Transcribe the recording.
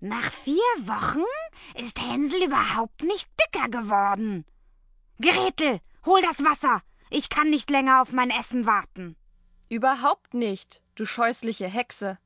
Nach vier Wochen ist Hänsel überhaupt nicht dicker geworden. Gretel, hol das Wasser. Ich kann nicht länger auf mein Essen warten. Überhaupt nicht, du scheußliche Hexe.